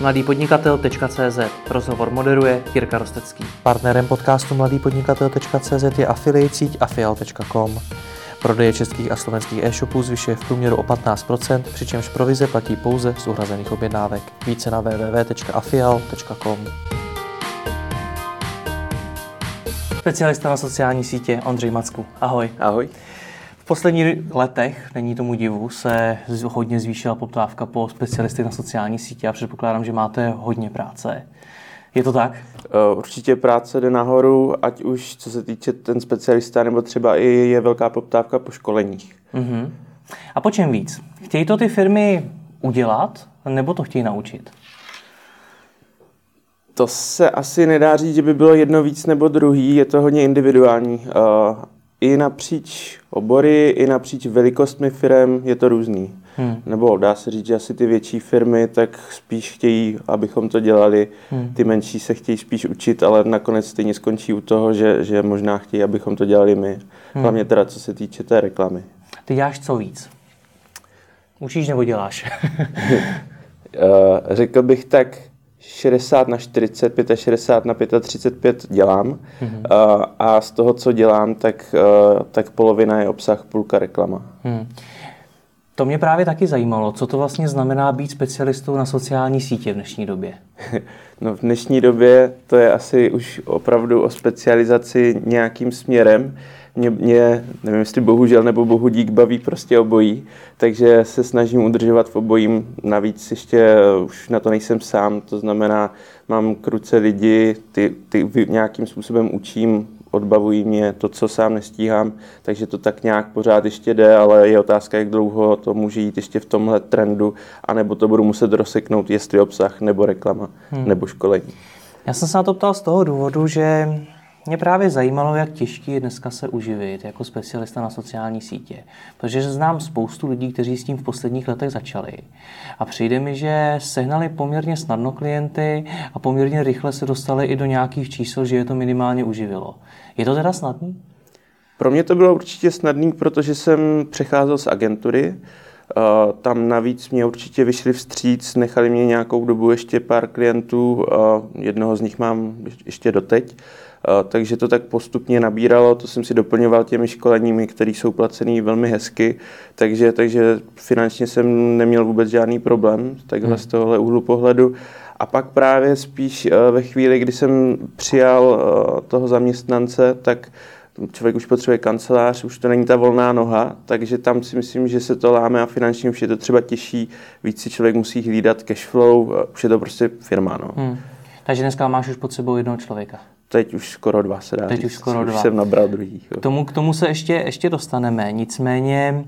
mladýpodnikatel.cz Rozhovor moderuje Jirka Rostecký. Partnerem podcastu mladýpodnikatel.cz je affiliate síť afial.com. Prodeje českých a slovenských e-shopů zvyšuje v průměru o 15%, přičemž provize platí pouze z uhrazených objednávek. Více na www.afial.com. Specialista na sociální sítě Ondřej Macku. Ahoj. Ahoj. V posledních letech, není tomu divu, se hodně zvýšila poptávka po specialisty na sociální sítě a předpokládám, že máte hodně práce. Je to tak? Eh, určitě práce jde nahoru, ať už co se týče ten specialista, nebo třeba i je velká poptávka po školeních. Uh-huh. A po čem víc? Chtějí to ty firmy udělat, nebo to chtějí naučit? To se asi nedá říct, že by bylo jedno víc nebo druhý, je to hodně individuální. I napříč obory, i napříč velikostmi firm je to různý. Hmm. Nebo dá se říct, že asi ty větší firmy tak spíš chtějí, abychom to dělali, hmm. ty menší se chtějí spíš učit, ale nakonec stejně skončí u toho, že, že možná chtějí, abychom to dělali my. Hmm. Hlavně teda co se týče té reklamy. Ty děláš co víc? Učíš nebo děláš? uh, řekl bych tak 60 na 40, 65 na 35 dělám mm-hmm. uh, a z toho, co dělám, tak, uh, tak polovina je obsah, půlka reklama. Hmm. To mě právě taky zajímalo, co to vlastně znamená být specialistou na sociální sítě v dnešní době. No v dnešní době to je asi už opravdu o specializaci nějakým směrem. Mě, mě nevím, jestli bohužel nebo bohu dík baví prostě obojí, takže se snažím udržovat v obojím. Navíc ještě už na to nejsem sám, to znamená, mám kruce lidi, ty, ty nějakým způsobem učím, odbavují mě to, co sám nestíhám, takže to tak nějak pořád ještě jde, ale je otázka, jak dlouho to může jít ještě v tomhle trendu, anebo to budu muset rozseknout, jestli obsah, nebo reklama, hmm. nebo školení. Já jsem se na to ptal z toho důvodu, že mě právě zajímalo, jak těžký je dneska se uživit jako specialista na sociální sítě. Protože znám spoustu lidí, kteří s tím v posledních letech začali. A přijde mi, že sehnali poměrně snadno klienty a poměrně rychle se dostali i do nějakých čísel, že je to minimálně uživilo. Je to teda snadný? Pro mě to bylo určitě snadný, protože jsem přecházel z agentury. Tam navíc mě určitě vyšli vstříc, nechali mě nějakou dobu ještě pár klientů, jednoho z nich mám ještě doteď takže to tak postupně nabíralo, to jsem si doplňoval těmi školeními, které jsou placený velmi hezky, takže, takže finančně jsem neměl vůbec žádný problém takhle hmm. z tohohle úhlu pohledu. A pak právě spíš e, ve chvíli, kdy jsem přijal e, toho zaměstnance, tak člověk už potřebuje kancelář, už to není ta volná noha, takže tam si myslím, že se to láme a finančně už je to třeba těžší, víc si člověk musí hlídat cash flow, už je to prostě firma. No. Hmm. Takže dneska máš už pod sebou jednoho člověka. Teď už skoro dva se dá Teď říct. už skoro už dva. jsem nabral druhý. K tomu, k tomu se ještě, ještě dostaneme. Nicméně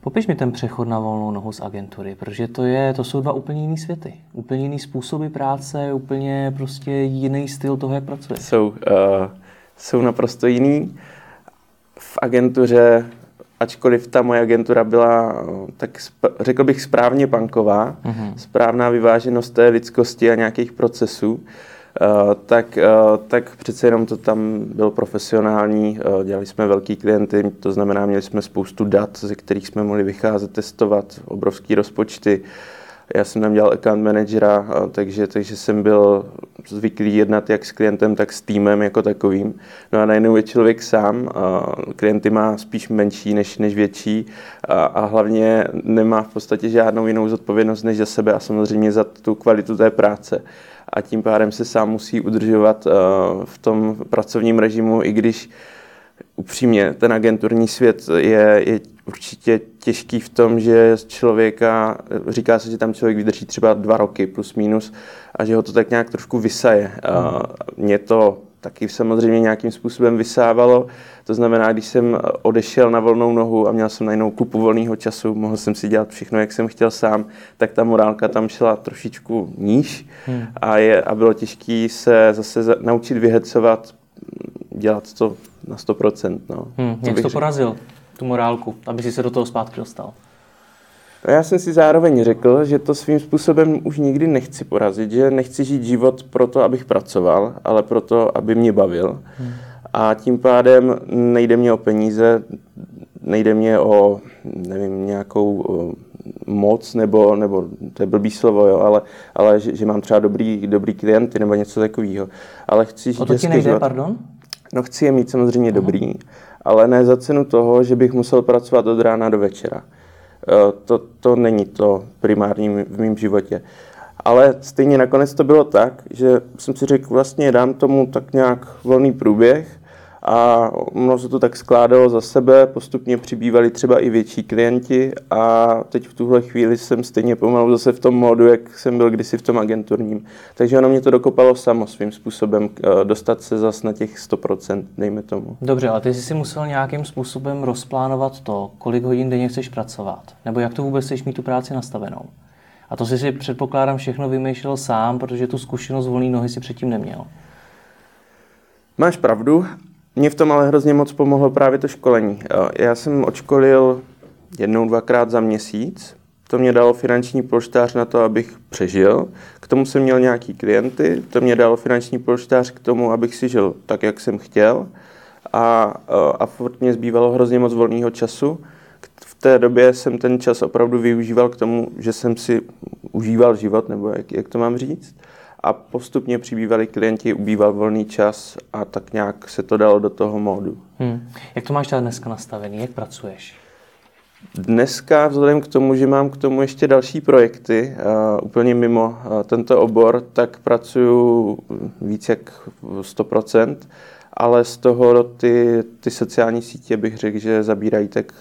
popiš mi ten přechod na volnou nohu z agentury, protože to, je, to jsou dva úplně jiný světy. Úplně jiný způsoby práce, úplně prostě jiný styl toho, jak pracuje. Jsou, uh, jsou naprosto jiný. V agentuře ačkoliv ta moje agentura byla, tak řekl bych, správně banková, mm-hmm. správná vyváženost té lidskosti a nějakých procesů, Uh, tak, uh, tak přece jenom to tam bylo profesionální, uh, dělali jsme velký klienty, to znamená, měli jsme spoustu dat, ze kterých jsme mohli vycházet, testovat, obrovský rozpočty. Já jsem tam dělal account managera, takže, takže jsem byl zvyklý jednat jak s klientem, tak s týmem jako takovým. No a najednou je člověk sám, klienty má spíš menší než, než větší a, a hlavně nemá v podstatě žádnou jinou zodpovědnost než za sebe a samozřejmě za tu kvalitu té práce a tím pádem se sám musí udržovat uh, v tom pracovním režimu, i když upřímně ten agenturní svět je, je určitě těžký v tom, že člověka, říká se, že tam člověk vydrží třeba dva roky plus minus a že ho to tak nějak trošku vysaje. Uh, mě to taky samozřejmě nějakým způsobem vysávalo. To znamená, když jsem odešel na volnou nohu a měl jsem na jinou kupu volného času, mohl jsem si dělat všechno, jak jsem chtěl sám, tak ta morálka tam šla trošičku níž hmm. a, je, a bylo těžké se zase za, naučit vyhecovat, dělat to na 100%. No. Hmm. Jak to porazil, tu morálku, aby si se do toho zpátky dostal? A já jsem si zároveň řekl, že to svým způsobem už nikdy nechci porazit, že nechci žít život proto, abych pracoval, ale proto, aby mě bavil. Hmm. A tím pádem nejde mě o peníze, nejde mě o nevím, nějakou moc, nebo, nebo to je blbý slovo, jo, ale, ale že, že mám třeba dobrý, dobrý klienty nebo něco takového. Ale chci žít o to ti nejde, život. pardon? No chci je mít samozřejmě Aha. dobrý, ale ne za cenu toho, že bych musel pracovat od rána do večera. Eh, to, to není to primární v mém životě. Ale stejně nakonec to bylo tak, že jsem si řekl, vlastně dám tomu tak nějak volný průběh a ono se to tak skládalo za sebe, postupně přibývali třeba i větší klienti a teď v tuhle chvíli jsem stejně pomalu zase v tom módu, jak jsem byl kdysi v tom agenturním. Takže ono mě to dokopalo samo svým způsobem eh, dostat se zase na těch 100%, dejme tomu. Dobře, ale ty jsi si musel nějakým způsobem rozplánovat to, kolik hodin denně chceš pracovat, nebo jak to vůbec chceš mít tu práci nastavenou. A to jsi si předpokládám všechno vymýšlel sám, protože tu zkušenost volný nohy si předtím neměl. Máš pravdu, mě v tom ale hrozně moc pomohlo právě to školení. Já jsem odškolil jednou, dvakrát za měsíc. To mě dalo finanční polštář na to, abych přežil. K tomu jsem měl nějaký klienty. To mě dalo finanční polštář k tomu, abych si žil tak, jak jsem chtěl. A, a furt mě zbývalo hrozně moc volného času. V té době jsem ten čas opravdu využíval k tomu, že jsem si užíval život, nebo jak, jak to mám říct a postupně přibývali klienti, ubýval volný čas a tak nějak se to dalo do toho módu. Hmm. Jak to máš teda dneska nastavený? Jak pracuješ? Dneska, vzhledem k tomu, že mám k tomu ještě další projekty, uh, úplně mimo uh, tento obor, tak pracuju víc jak 100%, ale z toho ty, ty sociální sítě bych řekl, že zabírají tak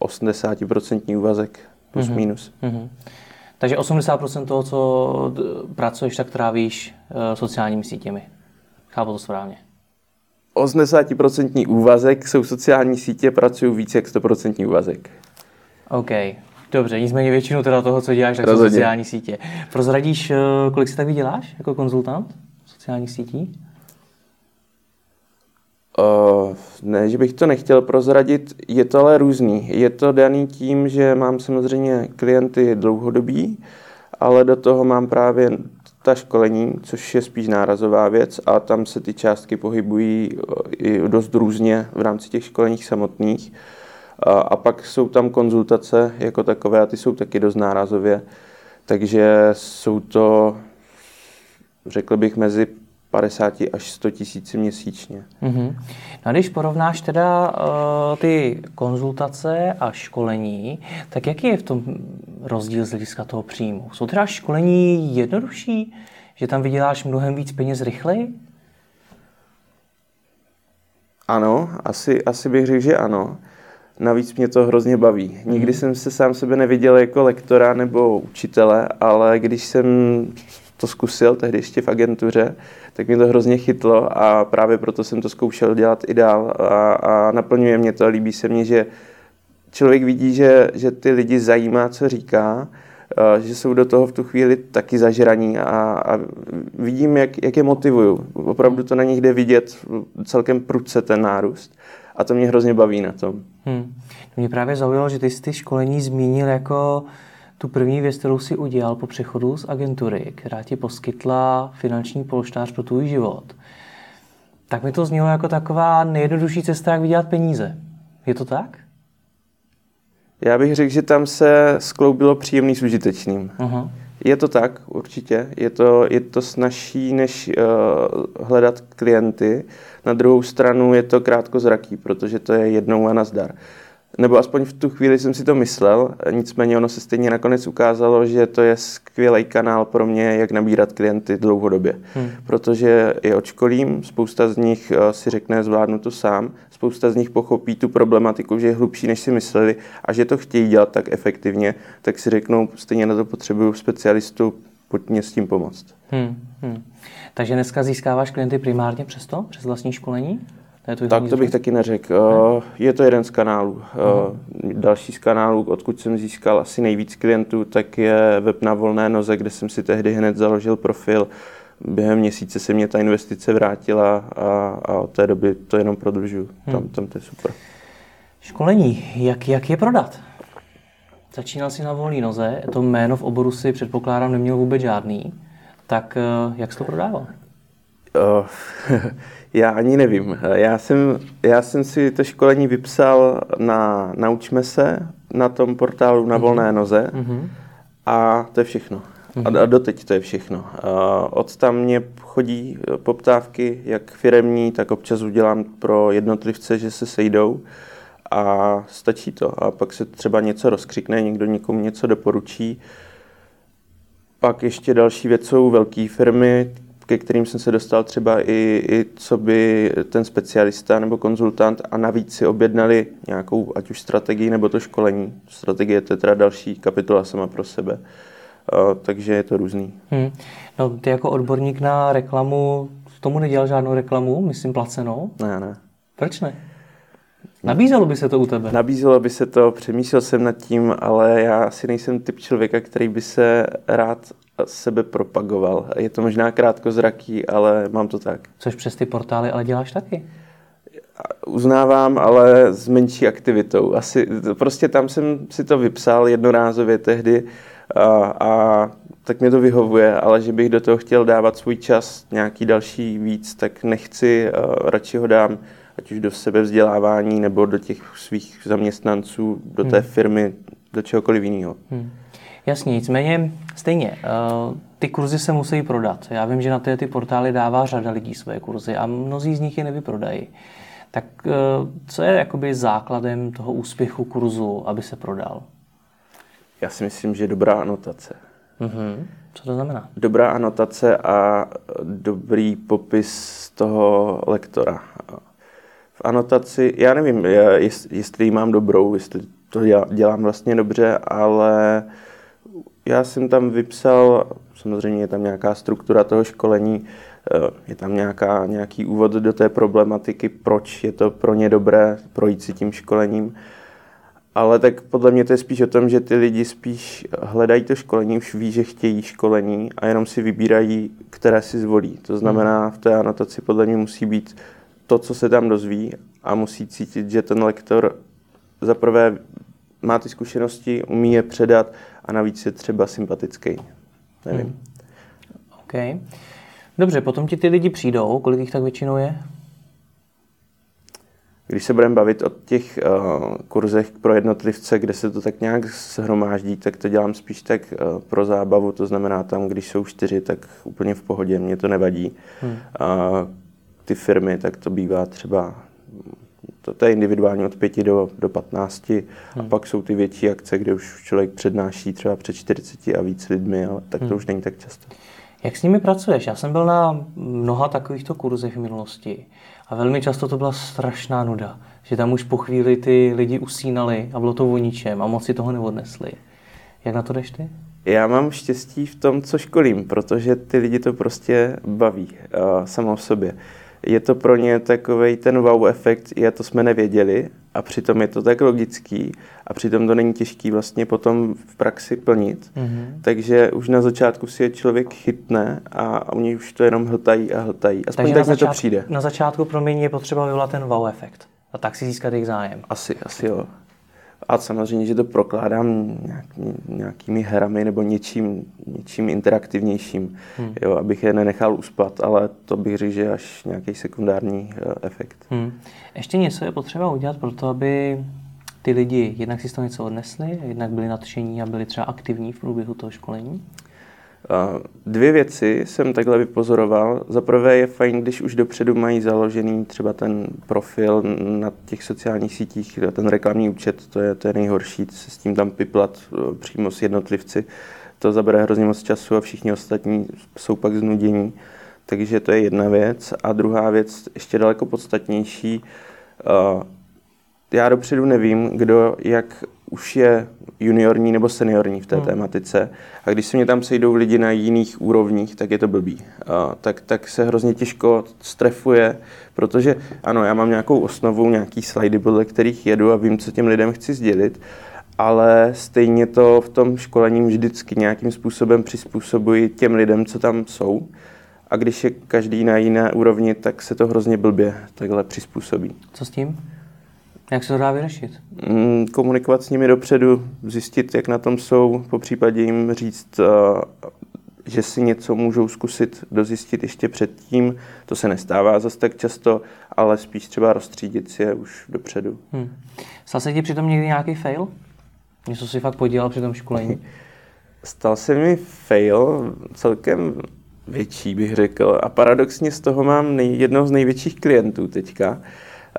80% úvazek plus mm-hmm. minus. Mm-hmm. Takže 80% toho, co pracuješ, tak trávíš uh, sociálními sítěmi. Chápu to správně. 80% úvazek jsou sociální sítě, pracuju víc jak 100% úvazek. OK, dobře, nicméně většinu teda toho, co děláš, tak Rozhodně. jsou sociální sítě. Prozradíš, uh, kolik si tak vyděláš jako konzultant sociálních sítí? Uh, ne, že bych to nechtěl prozradit, je to ale různý. Je to daný tím, že mám samozřejmě klienty dlouhodobí, ale do toho mám právě ta školení, což je spíš nárazová věc a tam se ty částky pohybují i dost různě v rámci těch školení samotných. A, a pak jsou tam konzultace jako takové a ty jsou taky dost nárazově. Takže jsou to, řekl bych, mezi 50 až 100 tisíci měsíčně. Mm-hmm. No a když porovnáš teda uh, ty konzultace a školení, tak jaký je v tom rozdíl z hlediska toho příjmu? Jsou teda školení jednodušší, že tam vyděláš mnohem víc peněz rychleji? Ano, asi, asi bych řekl, že ano. Navíc mě to hrozně baví. Nikdy mm. jsem se sám sebe neviděl jako lektora nebo učitele, ale když jsem to zkusil, tehdy ještě v agentuře, tak mě to hrozně chytlo a právě proto jsem to zkoušel dělat i dál a, a naplňuje mě to. Líbí se mně, že člověk vidí, že, že ty lidi zajímá, co říká, že jsou do toho v tu chvíli taky zažraní a, a vidím, jak, jak je motivuju. Opravdu to na nich jde vidět celkem prudce ten nárůst a to mě hrozně baví na tom. Hmm. Mě právě zaujalo, že ty jsi ty školení zmínil jako tu první věc, kterou si udělal po přechodu z agentury, která ti poskytla finanční polštář pro tvůj život, tak mi to znělo jako taková nejjednodušší cesta, jak vydělat peníze. Je to tak? Já bych řekl, že tam se skloubilo příjemný s užitečným. Uh-huh. Je to tak, určitě. Je to, je to snažší, než uh, hledat klienty. Na druhou stranu je to krátkozraký, protože to je jednou a nazdar. Nebo aspoň v tu chvíli jsem si to myslel, nicméně ono se stejně nakonec ukázalo, že to je skvělý kanál pro mě, jak nabírat klienty dlouhodobě. Hmm. Protože je odškolím, spousta z nich eh, si řekne, zvládnu to sám, spousta z nich pochopí tu problematiku, že je hlubší, než si mysleli a že to chtějí dělat tak efektivně, tak si řeknou, stejně na to potřebuju specialistu, pojď mě s tím pomoct. Hmm. Hmm. Takže dneska získáváš klienty primárně přes to, přes vlastní školení? To tak to bych taky neřekl. Ne? Eh, je to jeden z kanálů. Uh-huh. Další z kanálů, odkud jsem získal asi nejvíc klientů, tak je web na volné noze, kde jsem si tehdy hned založil profil. Během měsíce se mě ta investice vrátila a, a od té doby to jenom prodlužuju. Tam, hmm. tam to je super. Školení, jak, jak je prodat? Začínal si na volné noze, to jméno v oboru si předpokládám neměl vůbec žádný. Tak eh, jak jsi to prodával? Já ani nevím. Já jsem, já jsem si to školení vypsal na Naučme se, na tom portálu na volné noze Mhm. a to je všechno. A, a doteď to je všechno. Od tam mě chodí poptávky, jak firemní, tak občas udělám pro jednotlivce, že se sejdou a stačí to. A pak se třeba něco rozkřikne, někdo někomu něco doporučí. Pak ještě další věc jsou velké firmy, ke kterým jsem se dostal třeba i, i co by ten specialista nebo konzultant a navíc si objednali nějakou ať už strategii nebo to školení. Strategie to je teda další kapitola sama pro sebe. Uh, takže je to různý. Hmm. No, ty jako odborník na reklamu tomu nedělal žádnou reklamu, myslím placenou. Ne, ne. Proč ne? Nabízelo by se to u tebe? Nabízelo by se to, přemýšlel jsem nad tím, ale já asi nejsem typ člověka, který by se rád sebe propagoval. Je to možná krátkozraký, ale mám to tak. Což přes ty portály ale děláš taky. Uznávám, ale s menší aktivitou. Asi, prostě tam jsem si to vypsal jednorázově tehdy a, a tak mě to vyhovuje, ale že bych do toho chtěl dávat svůj čas, nějaký další víc, tak nechci, radši ho dám ať už do sebevzdělávání nebo do těch svých zaměstnanců, do té firmy, do čehokoliv jiného. Hmm. Jasně, nicméně stejně, uh, ty kurzy se musí prodat. Já vím, že na ty, ty portály dává řada lidí své kurzy a mnozí z nich je nevyprodají. Tak uh, co je jakoby základem toho úspěchu kurzu, aby se prodal? Já si myslím, že dobrá anotace. Mhm. Co to znamená? Dobrá anotace a dobrý popis toho lektora. Anotaci, já nevím, jestli mám dobrou, jestli to dělám vlastně dobře, ale já jsem tam vypsal, samozřejmě je tam nějaká struktura toho školení, je tam nějaká, nějaký úvod do té problematiky, proč je to pro ně dobré projít si tím školením. Ale tak podle mě to je spíš o tom, že ty lidi spíš hledají to školení, už ví, že chtějí školení a jenom si vybírají, které si zvolí. To znamená, v té anotaci podle mě musí být to, co se tam dozví a musí cítit, že ten lektor zaprvé má ty zkušenosti, umí je předat a navíc je třeba sympatický. Nevím. Hmm. OK. Dobře, potom ti ty lidi přijdou, kolik jich tak většinou je? Když se budeme bavit o těch uh, kurzech pro jednotlivce, kde se to tak nějak shromáždí, tak to dělám spíš tak uh, pro zábavu, to znamená tam, když jsou čtyři, tak úplně v pohodě, mě to nevadí. Hmm. Uh, ty firmy, tak to bývá třeba, to, to je individuálně od pěti do, do 15 hmm. a pak jsou ty větší akce, kde už člověk přednáší třeba před 40 a víc lidmi, ale tak to hmm. už není tak často. Jak s nimi pracuješ? Já jsem byl na mnoha takovýchto kurzech v minulosti a velmi často to byla strašná nuda, že tam už po chvíli ty lidi usínali a bylo to o ničem a moc si toho neodnesli. Jak na to jdeš ty? Já mám štěstí v tom, co školím, protože ty lidi to prostě baví uh, samo v sobě je to pro ně takový ten wow efekt, je to jsme nevěděli a přitom je to tak logický a přitom to není těžký vlastně potom v praxi plnit. Mm-hmm. Takže už na začátku si je člověk chytne a oni už to jenom hltají a hltají. Aspoň Takže tak začátku, to přijde. Na začátku pro mě je potřeba vyvolat ten wow efekt a tak si získat jejich zájem. Asi, asi jo. A samozřejmě, že to prokládám nějaký, nějakými herami nebo něčím, něčím interaktivnějším, hmm. jo, abych je nenechal uspat, ale to bych řekl, že až nějaký sekundární uh, efekt. Hmm. Ještě něco je potřeba udělat pro to, aby ty lidi jednak si z toho něco odnesli, jednak byli nadšení a byli třeba aktivní v průběhu toho školení? Dvě věci jsem takhle vypozoroval. Za prvé je fajn, když už dopředu mají založený třeba ten profil na těch sociálních sítích, ten reklamní účet, to je, to je nejhorší, se s tím tam piplat e, přímo s jednotlivci. To zabere hrozně moc času a všichni ostatní jsou pak znudění. Takže to je jedna věc. A druhá věc, ještě daleko podstatnější, já dopředu nevím, kdo jak už je juniorní nebo seniorní v té hmm. tématice. A když se mě tam sejdou lidi na jiných úrovních, tak je to blbý. A, tak, tak se hrozně těžko strefuje, protože ano, já mám nějakou osnovu, nějaký slidy, podle kterých jedu a vím, co těm lidem chci sdělit, ale stejně to v tom školení vždycky nějakým způsobem přizpůsobuji těm lidem, co tam jsou. A když je každý na jiné úrovni, tak se to hrozně blbě takhle přizpůsobí. Co s tím? Jak se to dá vyřešit? Mm, komunikovat s nimi dopředu, zjistit, jak na tom jsou, po případě jim říct, že si něco můžou zkusit dozjistit ještě předtím. To se nestává zase tak často, ale spíš třeba rozstřídit si je už dopředu. Hmm. Stal se ti přitom někdy nějaký fail? Něco si fakt podělal při tom školení? Stal se mi fail celkem větší, bych řekl. A paradoxně z toho mám nej, jednoho z největších klientů teďka.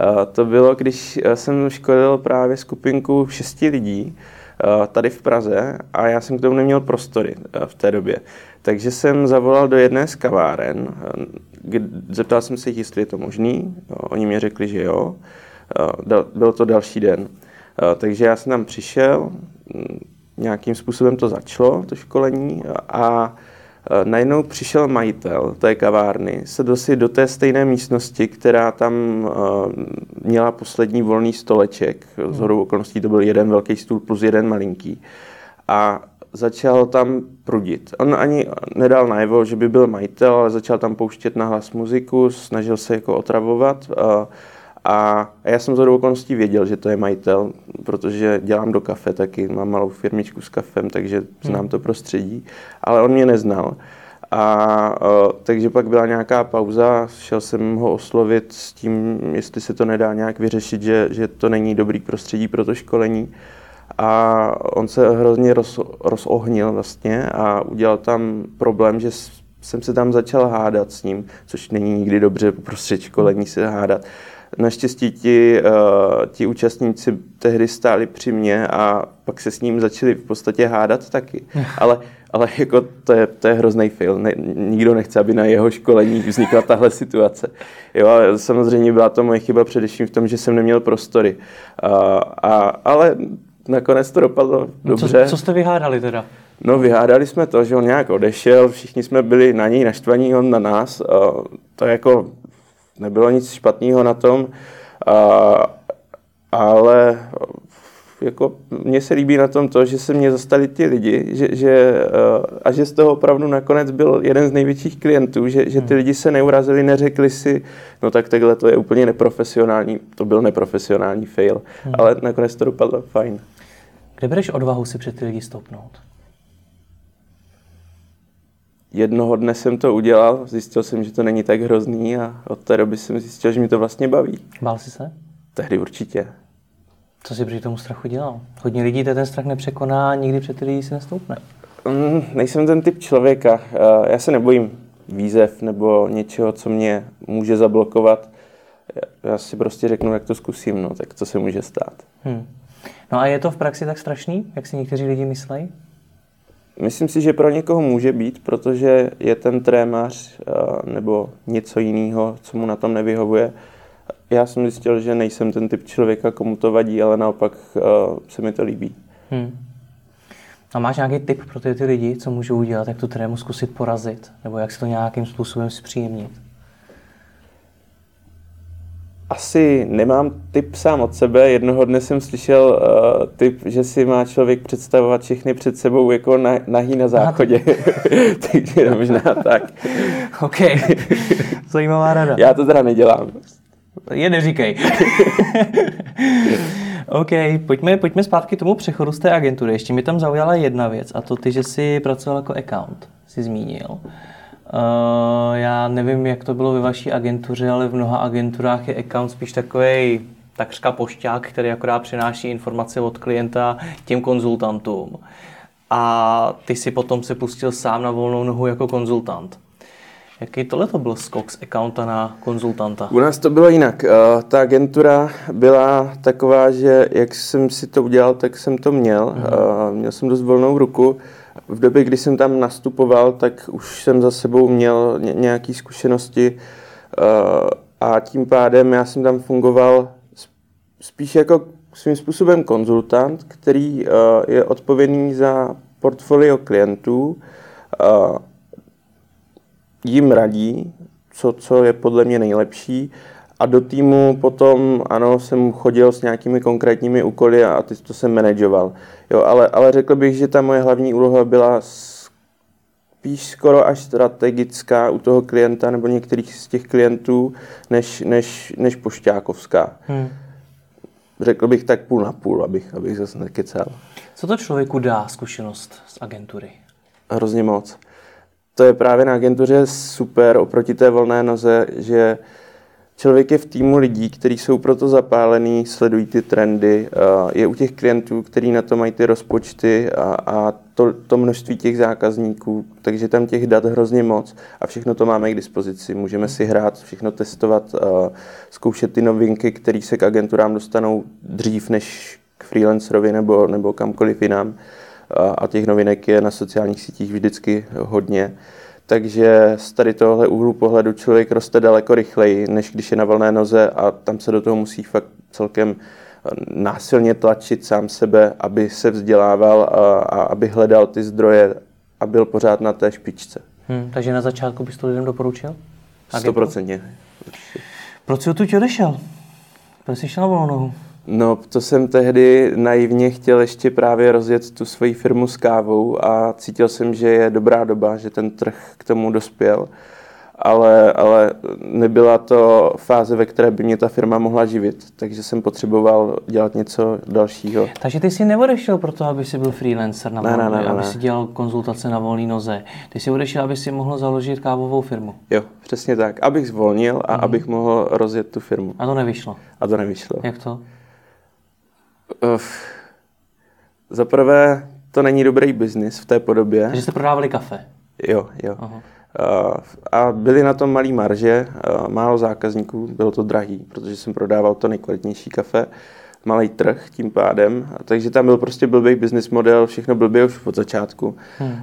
Uh, to bylo, když jsem školil právě skupinku šesti lidí uh, tady v Praze a já jsem k tomu neměl prostory v té době. Takže jsem zavolal do jedné z kaváren, zeptal jsem se jestli je to možný. Oni mi řekli, že jo. Byl to další den. Takže já jsem tam přišel, nějakým způsobem to začalo, to školení, a Eh, najednou přišel majitel té kavárny, se dosi do té stejné místnosti, která tam eh, měla poslední volný stoleček. Z hodou okolností to byl jeden velký stůl plus jeden malinký. A začal tam prudit. On ani nedal najevo, že by byl majitel, ale začal tam pouštět na hlas muziku, snažil se jako otravovat. Eh, a já jsem z okolností věděl, že to je majitel, protože dělám do kafe taky, mám malou firmičku s kafem, takže znám to prostředí, ale on mě neznal. A o, takže pak byla nějaká pauza, šel jsem ho oslovit s tím, jestli se to nedá nějak vyřešit, že, že to není dobrý prostředí pro to školení. A on se hrozně roz, rozohnil vlastně a udělal tam problém, že jsem se tam začal hádat s ním, což není nikdy dobře prostřed školení se hádat. Naštěstí ti, uh, ti účastníci tehdy stáli při mně a pak se s ním začali v podstatě hádat taky. Ale, ale jako to je, to je hrozný fail. Ne, nikdo nechce, aby na jeho školení vznikla tahle situace. Jo, a samozřejmě byla to moje chyba především v tom, že jsem neměl prostory. Uh, a, ale nakonec to dopadlo no dobře. Co, co jste vyhádali teda? No vyhádali jsme to, že on nějak odešel, všichni jsme byli na něj naštvaní, on na nás. Uh, to jako nebylo nic špatného na tom, a, ale jako mně se líbí na tom to, že se mě zastali ti lidi že, že, a že z toho opravdu nakonec byl jeden z největších klientů, že, že ty hmm. lidi se neurazili, neřekli si, no tak takhle to je úplně neprofesionální, to byl neprofesionální fail, hmm. ale nakonec to dopadlo fajn. Kde bereš odvahu si před ty lidi stoupnout? Jednoho dne jsem to udělal, zjistil jsem, že to není tak hrozný a od té doby jsem zjistil, že mi to vlastně baví. Bál jsi se? Tehdy určitě. Co jsi při tomu strachu dělal? Hodně lidí ten strach nepřekoná a nikdy před ty lidi si nestoupne. Mm, nejsem ten typ člověka. Já se nebojím výzev nebo něčeho, co mě může zablokovat. Já si prostě řeknu, jak to zkusím, no, tak co se může stát. Hmm. No a je to v praxi tak strašný, jak si někteří lidi myslí? Myslím si, že pro někoho může být, protože je ten trémař eh, nebo něco jiného, co mu na tom nevyhovuje. Já jsem zjistil, že nejsem ten typ člověka, komu to vadí, ale naopak eh, se mi to líbí. Hmm. A máš nějaký tip pro ty, ty lidi, co můžou udělat, jak tu trému zkusit porazit, nebo jak si to nějakým způsobem zpříjemnit? Asi nemám typ sám od sebe. Jednoho dne jsem slyšel uh, typ, že si má člověk představovat všechny před sebou jako na, nahý na záchodě. Takže možná tak. OK. Zajímavá rada. Já to teda nedělám. Je neříkej. OK, pojďme, pojďme zpátky k tomu přechodu z té agentury. Ještě mi tam zaujala jedna věc a to ty, že jsi pracoval jako account, si zmínil. Uh, já nevím, jak to bylo ve vaší agentuře, ale v mnoha agenturách je account spíš takový takřka pošťák, který akorát přináší informace od klienta těm konzultantům. A ty si potom se pustil sám na volnou nohu jako konzultant. Jaký tohle to byl skok z accounta na konzultanta? U nás to bylo jinak. Uh, ta agentura byla taková, že jak jsem si to udělal, tak jsem to měl. Uh, měl jsem dost volnou ruku v době, kdy jsem tam nastupoval, tak už jsem za sebou měl nějaké zkušenosti uh, a tím pádem já jsem tam fungoval spíš jako svým způsobem konzultant, který uh, je odpovědný za portfolio klientů, uh, jim radí, co, co je podle mě nejlepší a do týmu potom, ano, jsem chodil s nějakými konkrétními úkoly a ty to jsem manažoval. Jo, ale, ale řekl bych, že ta moje hlavní úloha byla spíš skoro až strategická u toho klienta nebo některých z těch klientů, než, než, než pošťákovská. Hmm. Řekl bych tak půl na půl, abych, abych zase nekecal. Co to člověku dá zkušenost z agentury? Hrozně moc. To je právě na agentuře super oproti té volné noze, že člověk je v týmu lidí, kteří jsou proto zapálení, sledují ty trendy, je u těch klientů, kteří na to mají ty rozpočty a, a to, to množství těch zákazníků, takže tam těch dat hrozně moc a všechno to máme k dispozici. Můžeme si hrát, všechno testovat, zkoušet ty novinky, které se k agenturám dostanou dřív než k freelancerovi nebo, nebo kamkoliv jinam. A těch novinek je na sociálních sítích vždycky hodně. Takže z tady tohle úhlu pohledu člověk roste daleko rychleji, než když je na volné noze a tam se do toho musí fakt celkem eh, násilně tlačit sám sebe, aby se vzdělával a, a aby hledal ty zdroje a byl pořád na té špičce. Hmm, takže na začátku bys to lidem doporučil? Stoprocentně. Proč jsi tu odešel? Proč jsi šel na volnou nohu? No, to jsem tehdy naivně chtěl ještě právě rozjet tu svoji firmu s kávou a cítil jsem, že je dobrá doba, že ten trh k tomu dospěl. Ale, ale nebyla to fáze, ve které by mě ta firma mohla živit, takže jsem potřeboval dělat něco dalšího. Takže ty jsi neodešel proto, aby si byl freelancer na ne, volný, ne, ne, aby ne. si dělal konzultace na volné noze. Ty jsi odešel, aby si mohl založit kávovou firmu. Jo, přesně tak. Abych zvolnil a mm. abych mohl rozjet tu firmu. A to nevyšlo. A to nevyšlo. Jak to? Uf. Za prvé, to není dobrý biznis v té podobě. Takže jste prodávali kafe. Jo, jo. Aha. A byly na tom malý marže, málo zákazníků, bylo to drahý, protože jsem prodával to nejkvalitnější kafe malý trh tím pádem, takže tam byl prostě blbý business model, všechno blbě už od začátku. Hmm. Uh,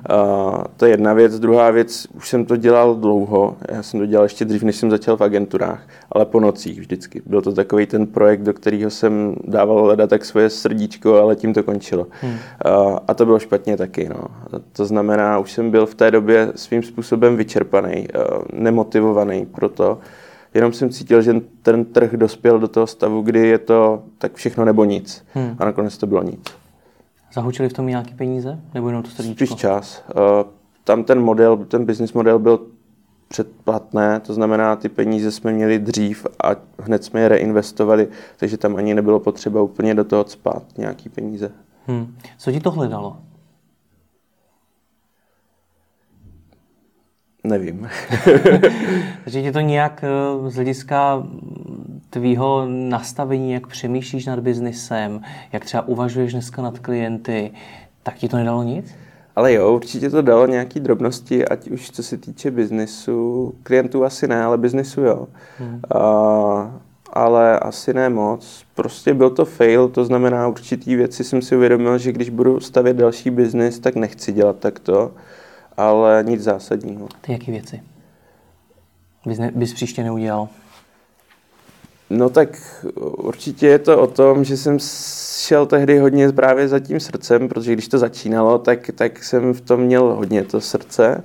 to je jedna věc. Druhá věc, už jsem to dělal dlouho, já jsem to dělal ještě dřív, než jsem začal v agenturách, ale po nocích vždycky. Byl to takový ten projekt, do kterého jsem dával leda tak svoje srdíčko, ale tím to končilo. Hmm. Uh, a to bylo špatně taky. No. To znamená, už jsem byl v té době svým způsobem vyčerpaný, uh, nemotivovaný pro to, jenom jsem cítil, že ten trh dospěl do toho stavu, kdy je to tak všechno nebo nic. Hmm. A nakonec to bylo nic. Zahučili v tom nějaké peníze? Nebo jenom to srdíčko? Spíš čas. Uh, tam ten model, ten business model byl předplatné, to znamená, ty peníze jsme měli dřív a hned jsme je reinvestovali, takže tam ani nebylo potřeba úplně do toho spát nějaký peníze. Hmm. Co ti to hledalo? Nevím. Takže tě to nějak z hlediska tvýho nastavení, jak přemýšlíš nad biznisem, jak třeba uvažuješ dneska nad klienty, tak ti to nedalo nic? Ale jo, určitě to dalo nějaký drobnosti, ať už co se týče biznisu. Klientů asi ne, ale biznisu jo. Hmm. A, ale asi ne moc. Prostě byl to fail, to znamená určitý věci jsem si uvědomil, že když budu stavět další biznis, tak nechci dělat takto ale nic zásadního. Ty jaký věci bys, ne, bys příště neudělal? No tak určitě je to o tom, že jsem šel tehdy hodně právě za tím srdcem, protože když to začínalo, tak, tak jsem v tom měl hodně to srdce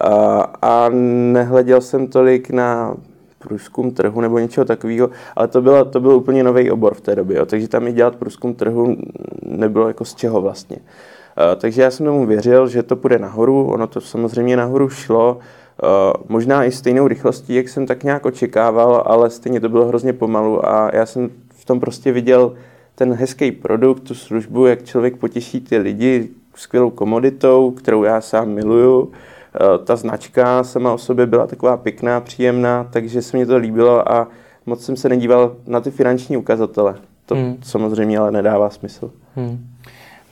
a, a nehleděl jsem tolik na průzkum trhu nebo něčeho takového, ale to, bylo, to byl úplně nový obor v té době, jo, takže tam i dělat průzkum trhu nebylo jako z čeho vlastně. Eh, takže já jsem tomu věřil, že to půjde nahoru, ono to samozřejmě nahoru šlo, eh, možná i stejnou rychlostí, jak jsem tak nějak očekával, ale stejně to bylo hrozně pomalu a já jsem v tom prostě viděl ten hezký produkt, tu službu, jak člověk potěší ty lidi skvělou komoditou, kterou já sám miluju. Eh, ta značka sama o sobě byla taková pěkná, příjemná, takže se mi to líbilo a moc jsem se nedíval na ty finanční ukazatele. To hmm. samozřejmě ale nedává smysl. Hmm.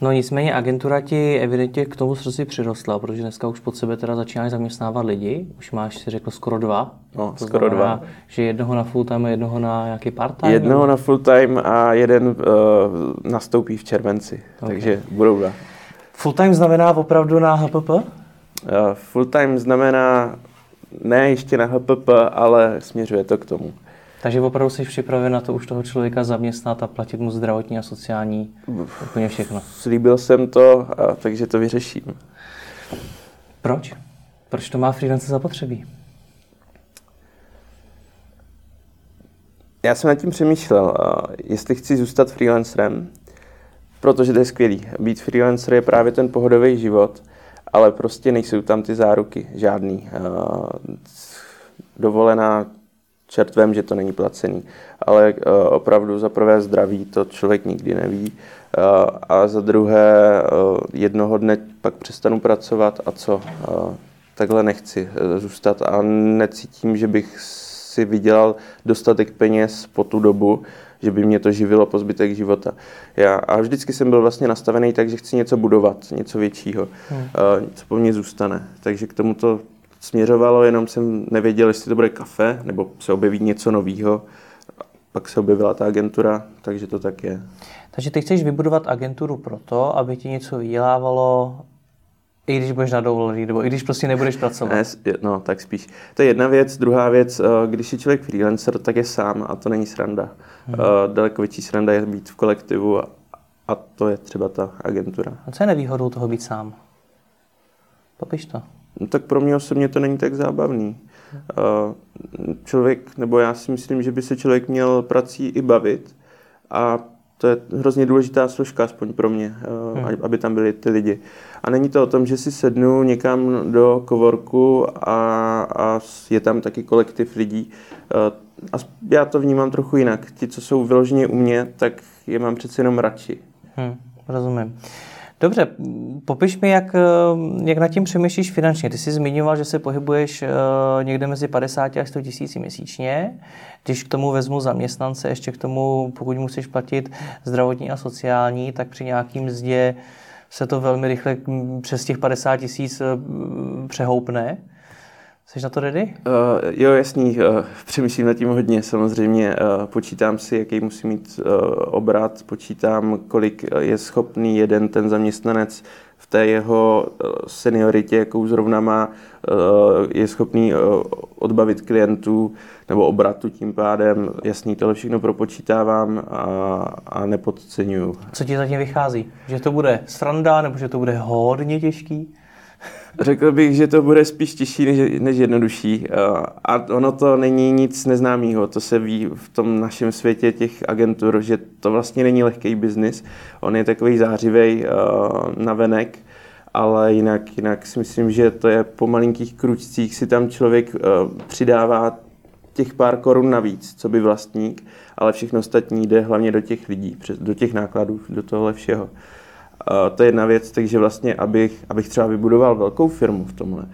No nicméně agentura ti evidentně k tomu srdci přirostla, protože dneska už pod sebe teda začínáš zaměstnávat lidi. Už máš, si řekl, skoro dva. No, to skoro znamená, dva. Že jednoho na full time a jednoho na nějaký part time? Jednoho na full time a jeden uh, nastoupí v červenci, okay. takže budou dva. Full time znamená opravdu na HPP? Uh, full time znamená ne ještě na HPP, ale směřuje to k tomu. Takže opravdu jsi připraven na to už toho člověka zaměstnat a platit mu zdravotní a sociální úplně všechno. Slíbil jsem to, a, takže to vyřeším. Proč? Proč to má freelance zapotřebí? Já jsem nad tím přemýšlel, jestli chci zůstat freelancerem, protože to je skvělý. Být freelancer je právě ten pohodový život, ale prostě nejsou tam ty záruky, žádný. Dovolená čert vím, že to není placený, ale uh, opravdu za prvé zdraví to člověk nikdy neví uh, a za druhé uh, jednoho dne pak přestanu pracovat a co? Uh, takhle nechci zůstat a necítím, že bych si vydělal dostatek peněz po tu dobu, že by mě to živilo po zbytek života. Já, a vždycky jsem byl vlastně nastavený tak, že chci něco budovat, něco většího, hmm. uh, co po mně zůstane. Takže k tomu to směřovalo, jenom jsem nevěděl, jestli to bude kafe, nebo se objeví něco nového. Pak se objevila ta agentura, takže to tak je. Takže ty chceš vybudovat agenturu proto, aby ti něco vydělávalo, i když budeš na dovolený, nebo i když prostě nebudeš pracovat. Ne, no, tak spíš. To je jedna věc. Druhá věc, eh, když je člověk freelancer, tak je sám a to není sranda. Hmm. Daleko větší sranda je být v kolektivu a, a to je třeba ta agentura. A co je nevýhodou toho být sám? Popiš to. No, tak pro mě osobně to není tak zábavný. Člověk, nebo já si myslím, že by se člověk měl prací i bavit a to je hrozně důležitá složka, aspoň pro mě, hmm. aby tam byli ty lidi. A není to o tom, že si sednu někam do kovorku a, a je tam taky kolektiv lidí. A já to vnímám trochu jinak. Ti, co jsou vyloženě u mě, tak je mám přece jenom radši. Hmm, rozumím. Dobře, popiš mi, jak, eh, jak nad tím přemýšlíš finančně. Ty jsi zmiňoval, že se pohybuješ eh, někde mezi 50 a 100 tisíci měsíčně. Když k tomu vezmu zaměstnance, ještě k tomu, pokud musíš platit zdravotní a sociální, tak při nějakým mzdě se to velmi rychle přes těch 50 tisíc eh, přehoupne. Jsi na to ready? Uh, jo, jasný. Uh, přemýšlím nad tím hodně. Samozřejmě uh, počítám si, jaký musí mít uh, obrat, počítám, kolik je schopný jeden ten zaměstnanec v té jeho senioritě, jakou zrovna má, je schopný odbavit klientů nebo obratu tím pádem. Jasný, tohle všechno propočítávám a, a nepodceňuju. Co ti zatím vychází? Že to bude sranda nebo že to bude hodně těžký? Řekl bych, že to bude spíš těžší než, než jednodušší. Eh, a ono to není nic neznámého. To se ví v tom našem světě těch agentur, že to vlastně není lehký biznis. On je takový zářivý uh, na venek, ale jinak, jinak si myslím, že to je po malinkých kručcích si tam člověk uh, přidává těch pár korun navíc, co by vlastník, ale všechno ostatní jde hlavně do těch lidí, do těch nákladů, do tohle všeho. To je jedna věc, takže vlastně, abych, abych třeba vybudoval velkou firmu v tomhle,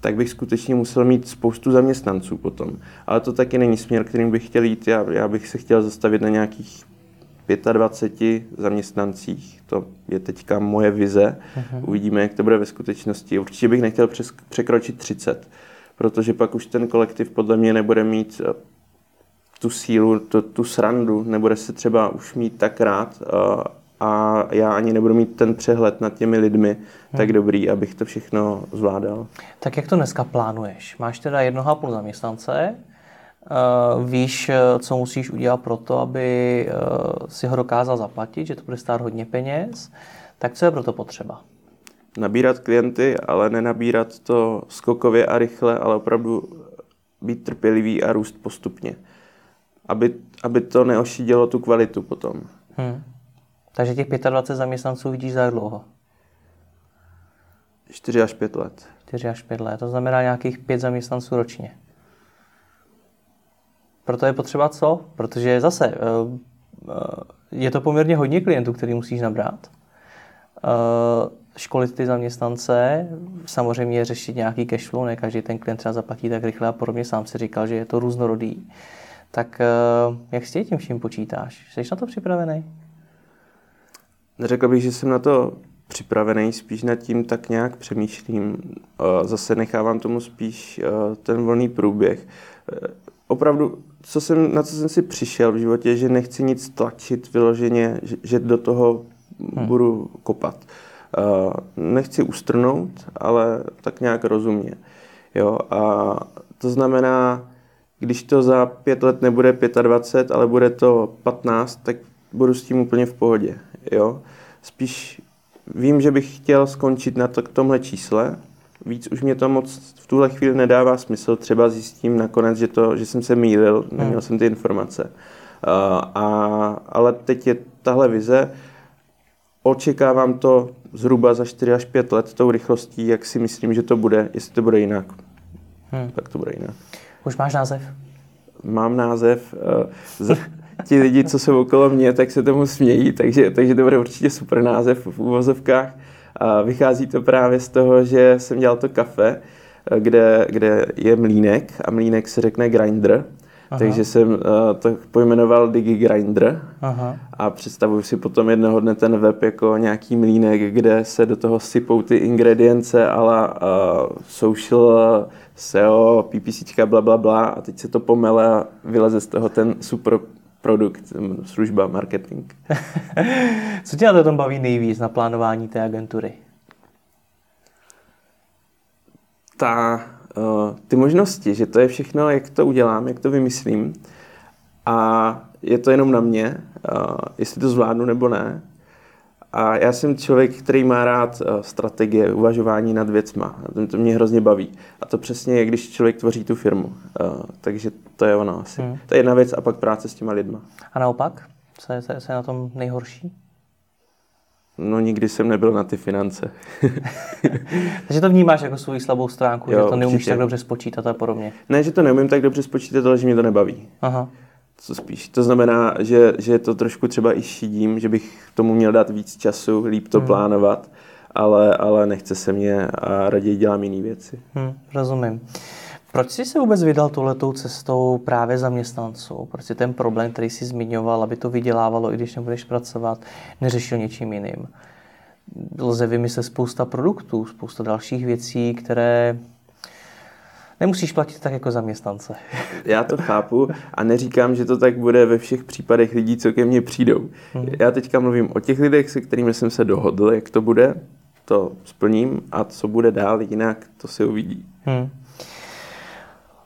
tak bych skutečně musel mít spoustu zaměstnanců potom. Ale to taky není směr, kterým bych chtěl jít. Já, já bych se chtěl zastavit na nějakých 25 zaměstnancích. To je teďka moje vize. Uh-huh. Uvidíme, jak to bude ve skutečnosti. Určitě bych nechtěl přes, překročit 30, protože pak už ten kolektiv podle mě nebude mít eh, tu sílu, tu, tu srandu, nebude se třeba už mít tak rád uh, a já ani nebudu mít ten přehled nad těmi lidmi hmm. tak dobrý, abych to všechno zvládal. Tak jak to dneska plánuješ? Máš teda jednoho a půl zaměstnance, uh, víš, co musíš udělat pro to, aby uh, si ho dokázal zaplatit, že to bude stát hodně peněz, tak co je pro to potřeba? Nabírat klienty, ale nenabírat to skokově a rychle, ale opravdu být trpělivý a růst postupně. Aby, aby to neošídělo tu kvalitu potom. Hmm. Takže těch 25 zaměstnanců vidíš za dlouho? 4 až 5 let. 4 až 5 let, to znamená nějakých 5 zaměstnanců ročně. Proto je potřeba co? Protože zase eh, eh, je to poměrně hodně klientů, který musíš nabrat. Eh, školit ty zaměstnance, samozřejmě řešit nějaký cash flow, ne každý ten klient třeba zaplatí tak rychle a podobně, sám si říkal, že je to různorodý. Tak jak s tím vším počítáš? Jsi na to připravený? Neřekl bych, že jsem na to připravený, spíš nad tím tak nějak přemýšlím. Zase nechávám tomu spíš ten volný průběh. E, opravdu, co jsem, na co jsem si přišel v životě, že nechci nic tlačit vyloženě, že, že do toho hmm. budu kopat. Nechci ustrnout, ale tak nějak rozumně. Jo, a to znamená, když to za pět let nebude 25, ale bude to 15, tak budu s tím úplně v pohodě. Jo? Spíš vím, že bych chtěl skončit na to, k tomhle čísle. Víc už mě to moc v tuhle chvíli nedává smysl. Třeba zjistím nakonec, že, to, že jsem se mýlil, neměl hmm. jsem ty informace. Uh, a, ale teď je tahle vize. Očekávám to zhruba za 4 až 5 let tou rychlostí, jak si myslím, že to bude. Jestli to bude jinak, hmm. tak to bude jinak. Už máš název? Mám název. Uh, ti lidi, co jsou okolo mě, tak se tomu smějí, takže, takže to bude určitě super název v úvozovkách. A vychází to právě z toho, že jsem dělal to kafe, kde, kde je mlínek a mlínek se řekne grinder Aha. Takže jsem uh, to pojmenoval DigiGrinder Aha. a představuji si potom jednoho dne ten web jako nějaký mlínek, kde se do toho sypou ty ingredience ale uh, social, SEO, PPC, bla, bla, bla a teď se to pomele a vyleze z toho ten super produkt, služba, marketing. Co tě na tom baví nejvíc na plánování té agentury? Ta, uh, ty možnosti, že to je všechno, jak to udělám, jak to vymyslím a je to jenom na mě, uh, jestli to zvládnu nebo ne. A já jsem člověk, který má rád uh, strategie, uvažování nad věcma. To, to mě hrozně baví. A to přesně je, když člověk tvoří tu firmu. Uh, takže to je ono asi. Hmm. To je jedna věc a pak práce s těma lidma. A naopak? Co je, co je na tom nejhorší? No nikdy jsem nebyl na ty finance. Takže to vnímáš jako svou slabou stránku, jo, že to neumíš určitě. tak dobře spočítat a podobně. Ne, že to neumím tak dobře spočítat, ale že mě to nebaví. Aha. Co spíš. To znamená, že, že to trošku třeba i šidím, že bych tomu měl dát víc času, líp to hmm. plánovat, ale, ale nechce se mě a raději dělám jiné věci. Hmm, rozumím. Proč jsi se vůbec vydal touhletou cestou právě zaměstnanců? Proč jsi ten problém, který jsi zmiňoval, aby to vydělávalo, i když nebudeš pracovat, neřešil něčím jiným? Lze vymyslet spousta produktů, spousta dalších věcí, které nemusíš platit tak jako zaměstnance. Já to chápu a neříkám, že to tak bude ve všech případech lidí, co ke mně přijdou. Hmm. Já teďka mluvím o těch lidech, se kterými jsem se dohodl, jak to bude, to splním a co bude dál jinak, to si uvidí. Hmm.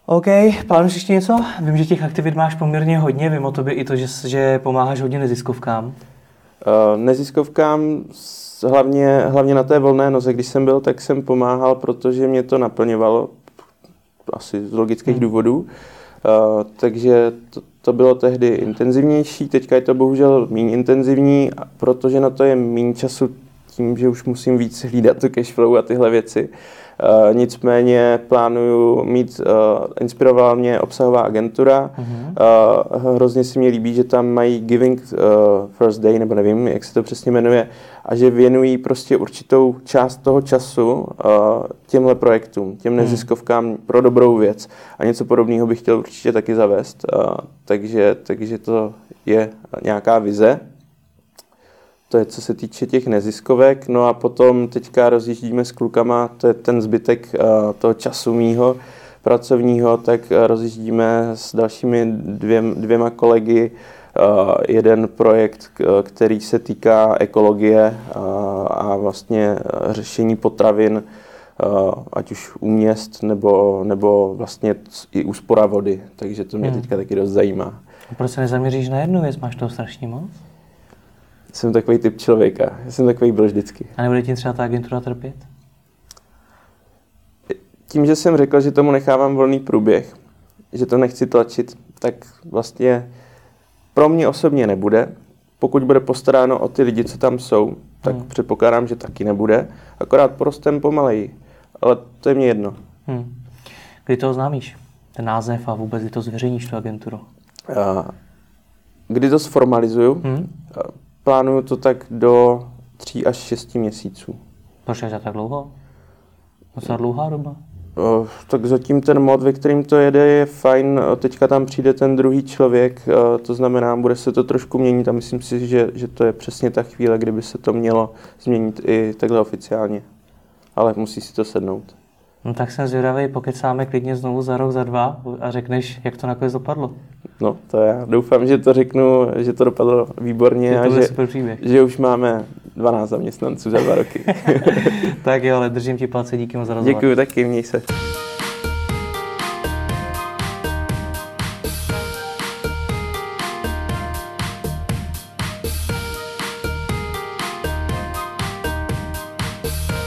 OK, plánuješ ještě něco? Vím, že těch aktivit máš poměrně hodně, vím o tobě i to, že, že pomáháš hodně neziskovkám. Uh, neziskovkám hlavně, hlavně na té volné noze, když jsem byl, tak jsem pomáhal, protože mě to naplňovalo, asi z logických hmm. důvodů. Uh, takže to, to bylo tehdy intenzivnější, teďka je to bohužel méně intenzivní, protože na to je méně času tím, že už musím víc hlídat to cashflow a tyhle věci. Uh, nicméně plánuju mít, uh, inspirovala mě obsahová agentura. Uh-huh. Uh, hrozně si mi líbí, že tam mají Giving uh, First Day, nebo nevím, jak se to přesně jmenuje, a že věnují prostě určitou část toho času uh, těmhle projektům, těm mhm. neziskovkám uh-huh. pro dobrou věc. A něco podobného bych chtěl určitě taky zavést. Uh, takže, takže to je nějaká vize. To je co se týče těch neziskovek. No a potom teďka rozjíždíme s klukama, to je ten zbytek uh, toho času mýho pracovního, tak uh, rozjíždíme s dalšími dvěm, dvěma kolegy uh, jeden projekt, který se týká ekologie a vlastně řešení potravin, ať už u měst nebo, nebo vlastně i úspora vody. Takže to mě hmm. teďka taky dost zajímá. A proč se nezaměříš na jednu věc? Máš toho strašně moc? Jsem takový typ člověka. Já jsem takový byl vždycky. A nebude tím třeba ta agentura trpět? Tím, že jsem řekl, že tomu nechávám volný průběh, že to nechci tlačit, tak vlastně pro mě osobně nebude. Pokud bude postaráno o ty lidi, co tam jsou, tak hmm. předpokládám, že taky nebude. Akorát porostem pomaleji. Ale to je mě jedno. Hmm. Kdy to oznámíš? Ten název a vůbec kdy to zveřejníš, tu agenturu? A kdy to sformalizuju? Hmm plánuju to tak do tří až šesti měsíců. Proč je tak dlouho? Docela dlouhá doba. O, tak zatím ten mod, ve kterým to jede, je fajn. Teďka tam přijde ten druhý člověk, to znamená, bude se to trošku měnit a myslím si, že, že to je přesně ta chvíle, kdyby se to mělo změnit i takhle oficiálně. Ale musí si to sednout. No tak jsem zvědavý, pokecáme klidně znovu za rok, za dva a řekneš, jak to nakonec dopadlo. No, to já doufám, že to řeknu, že to dopadlo výborně a že, super příběh. že už máme 12 zaměstnanců za dva roky. tak jo, ale držím ti palce, díky moc za rozhovor. Děkuji taky, měj se.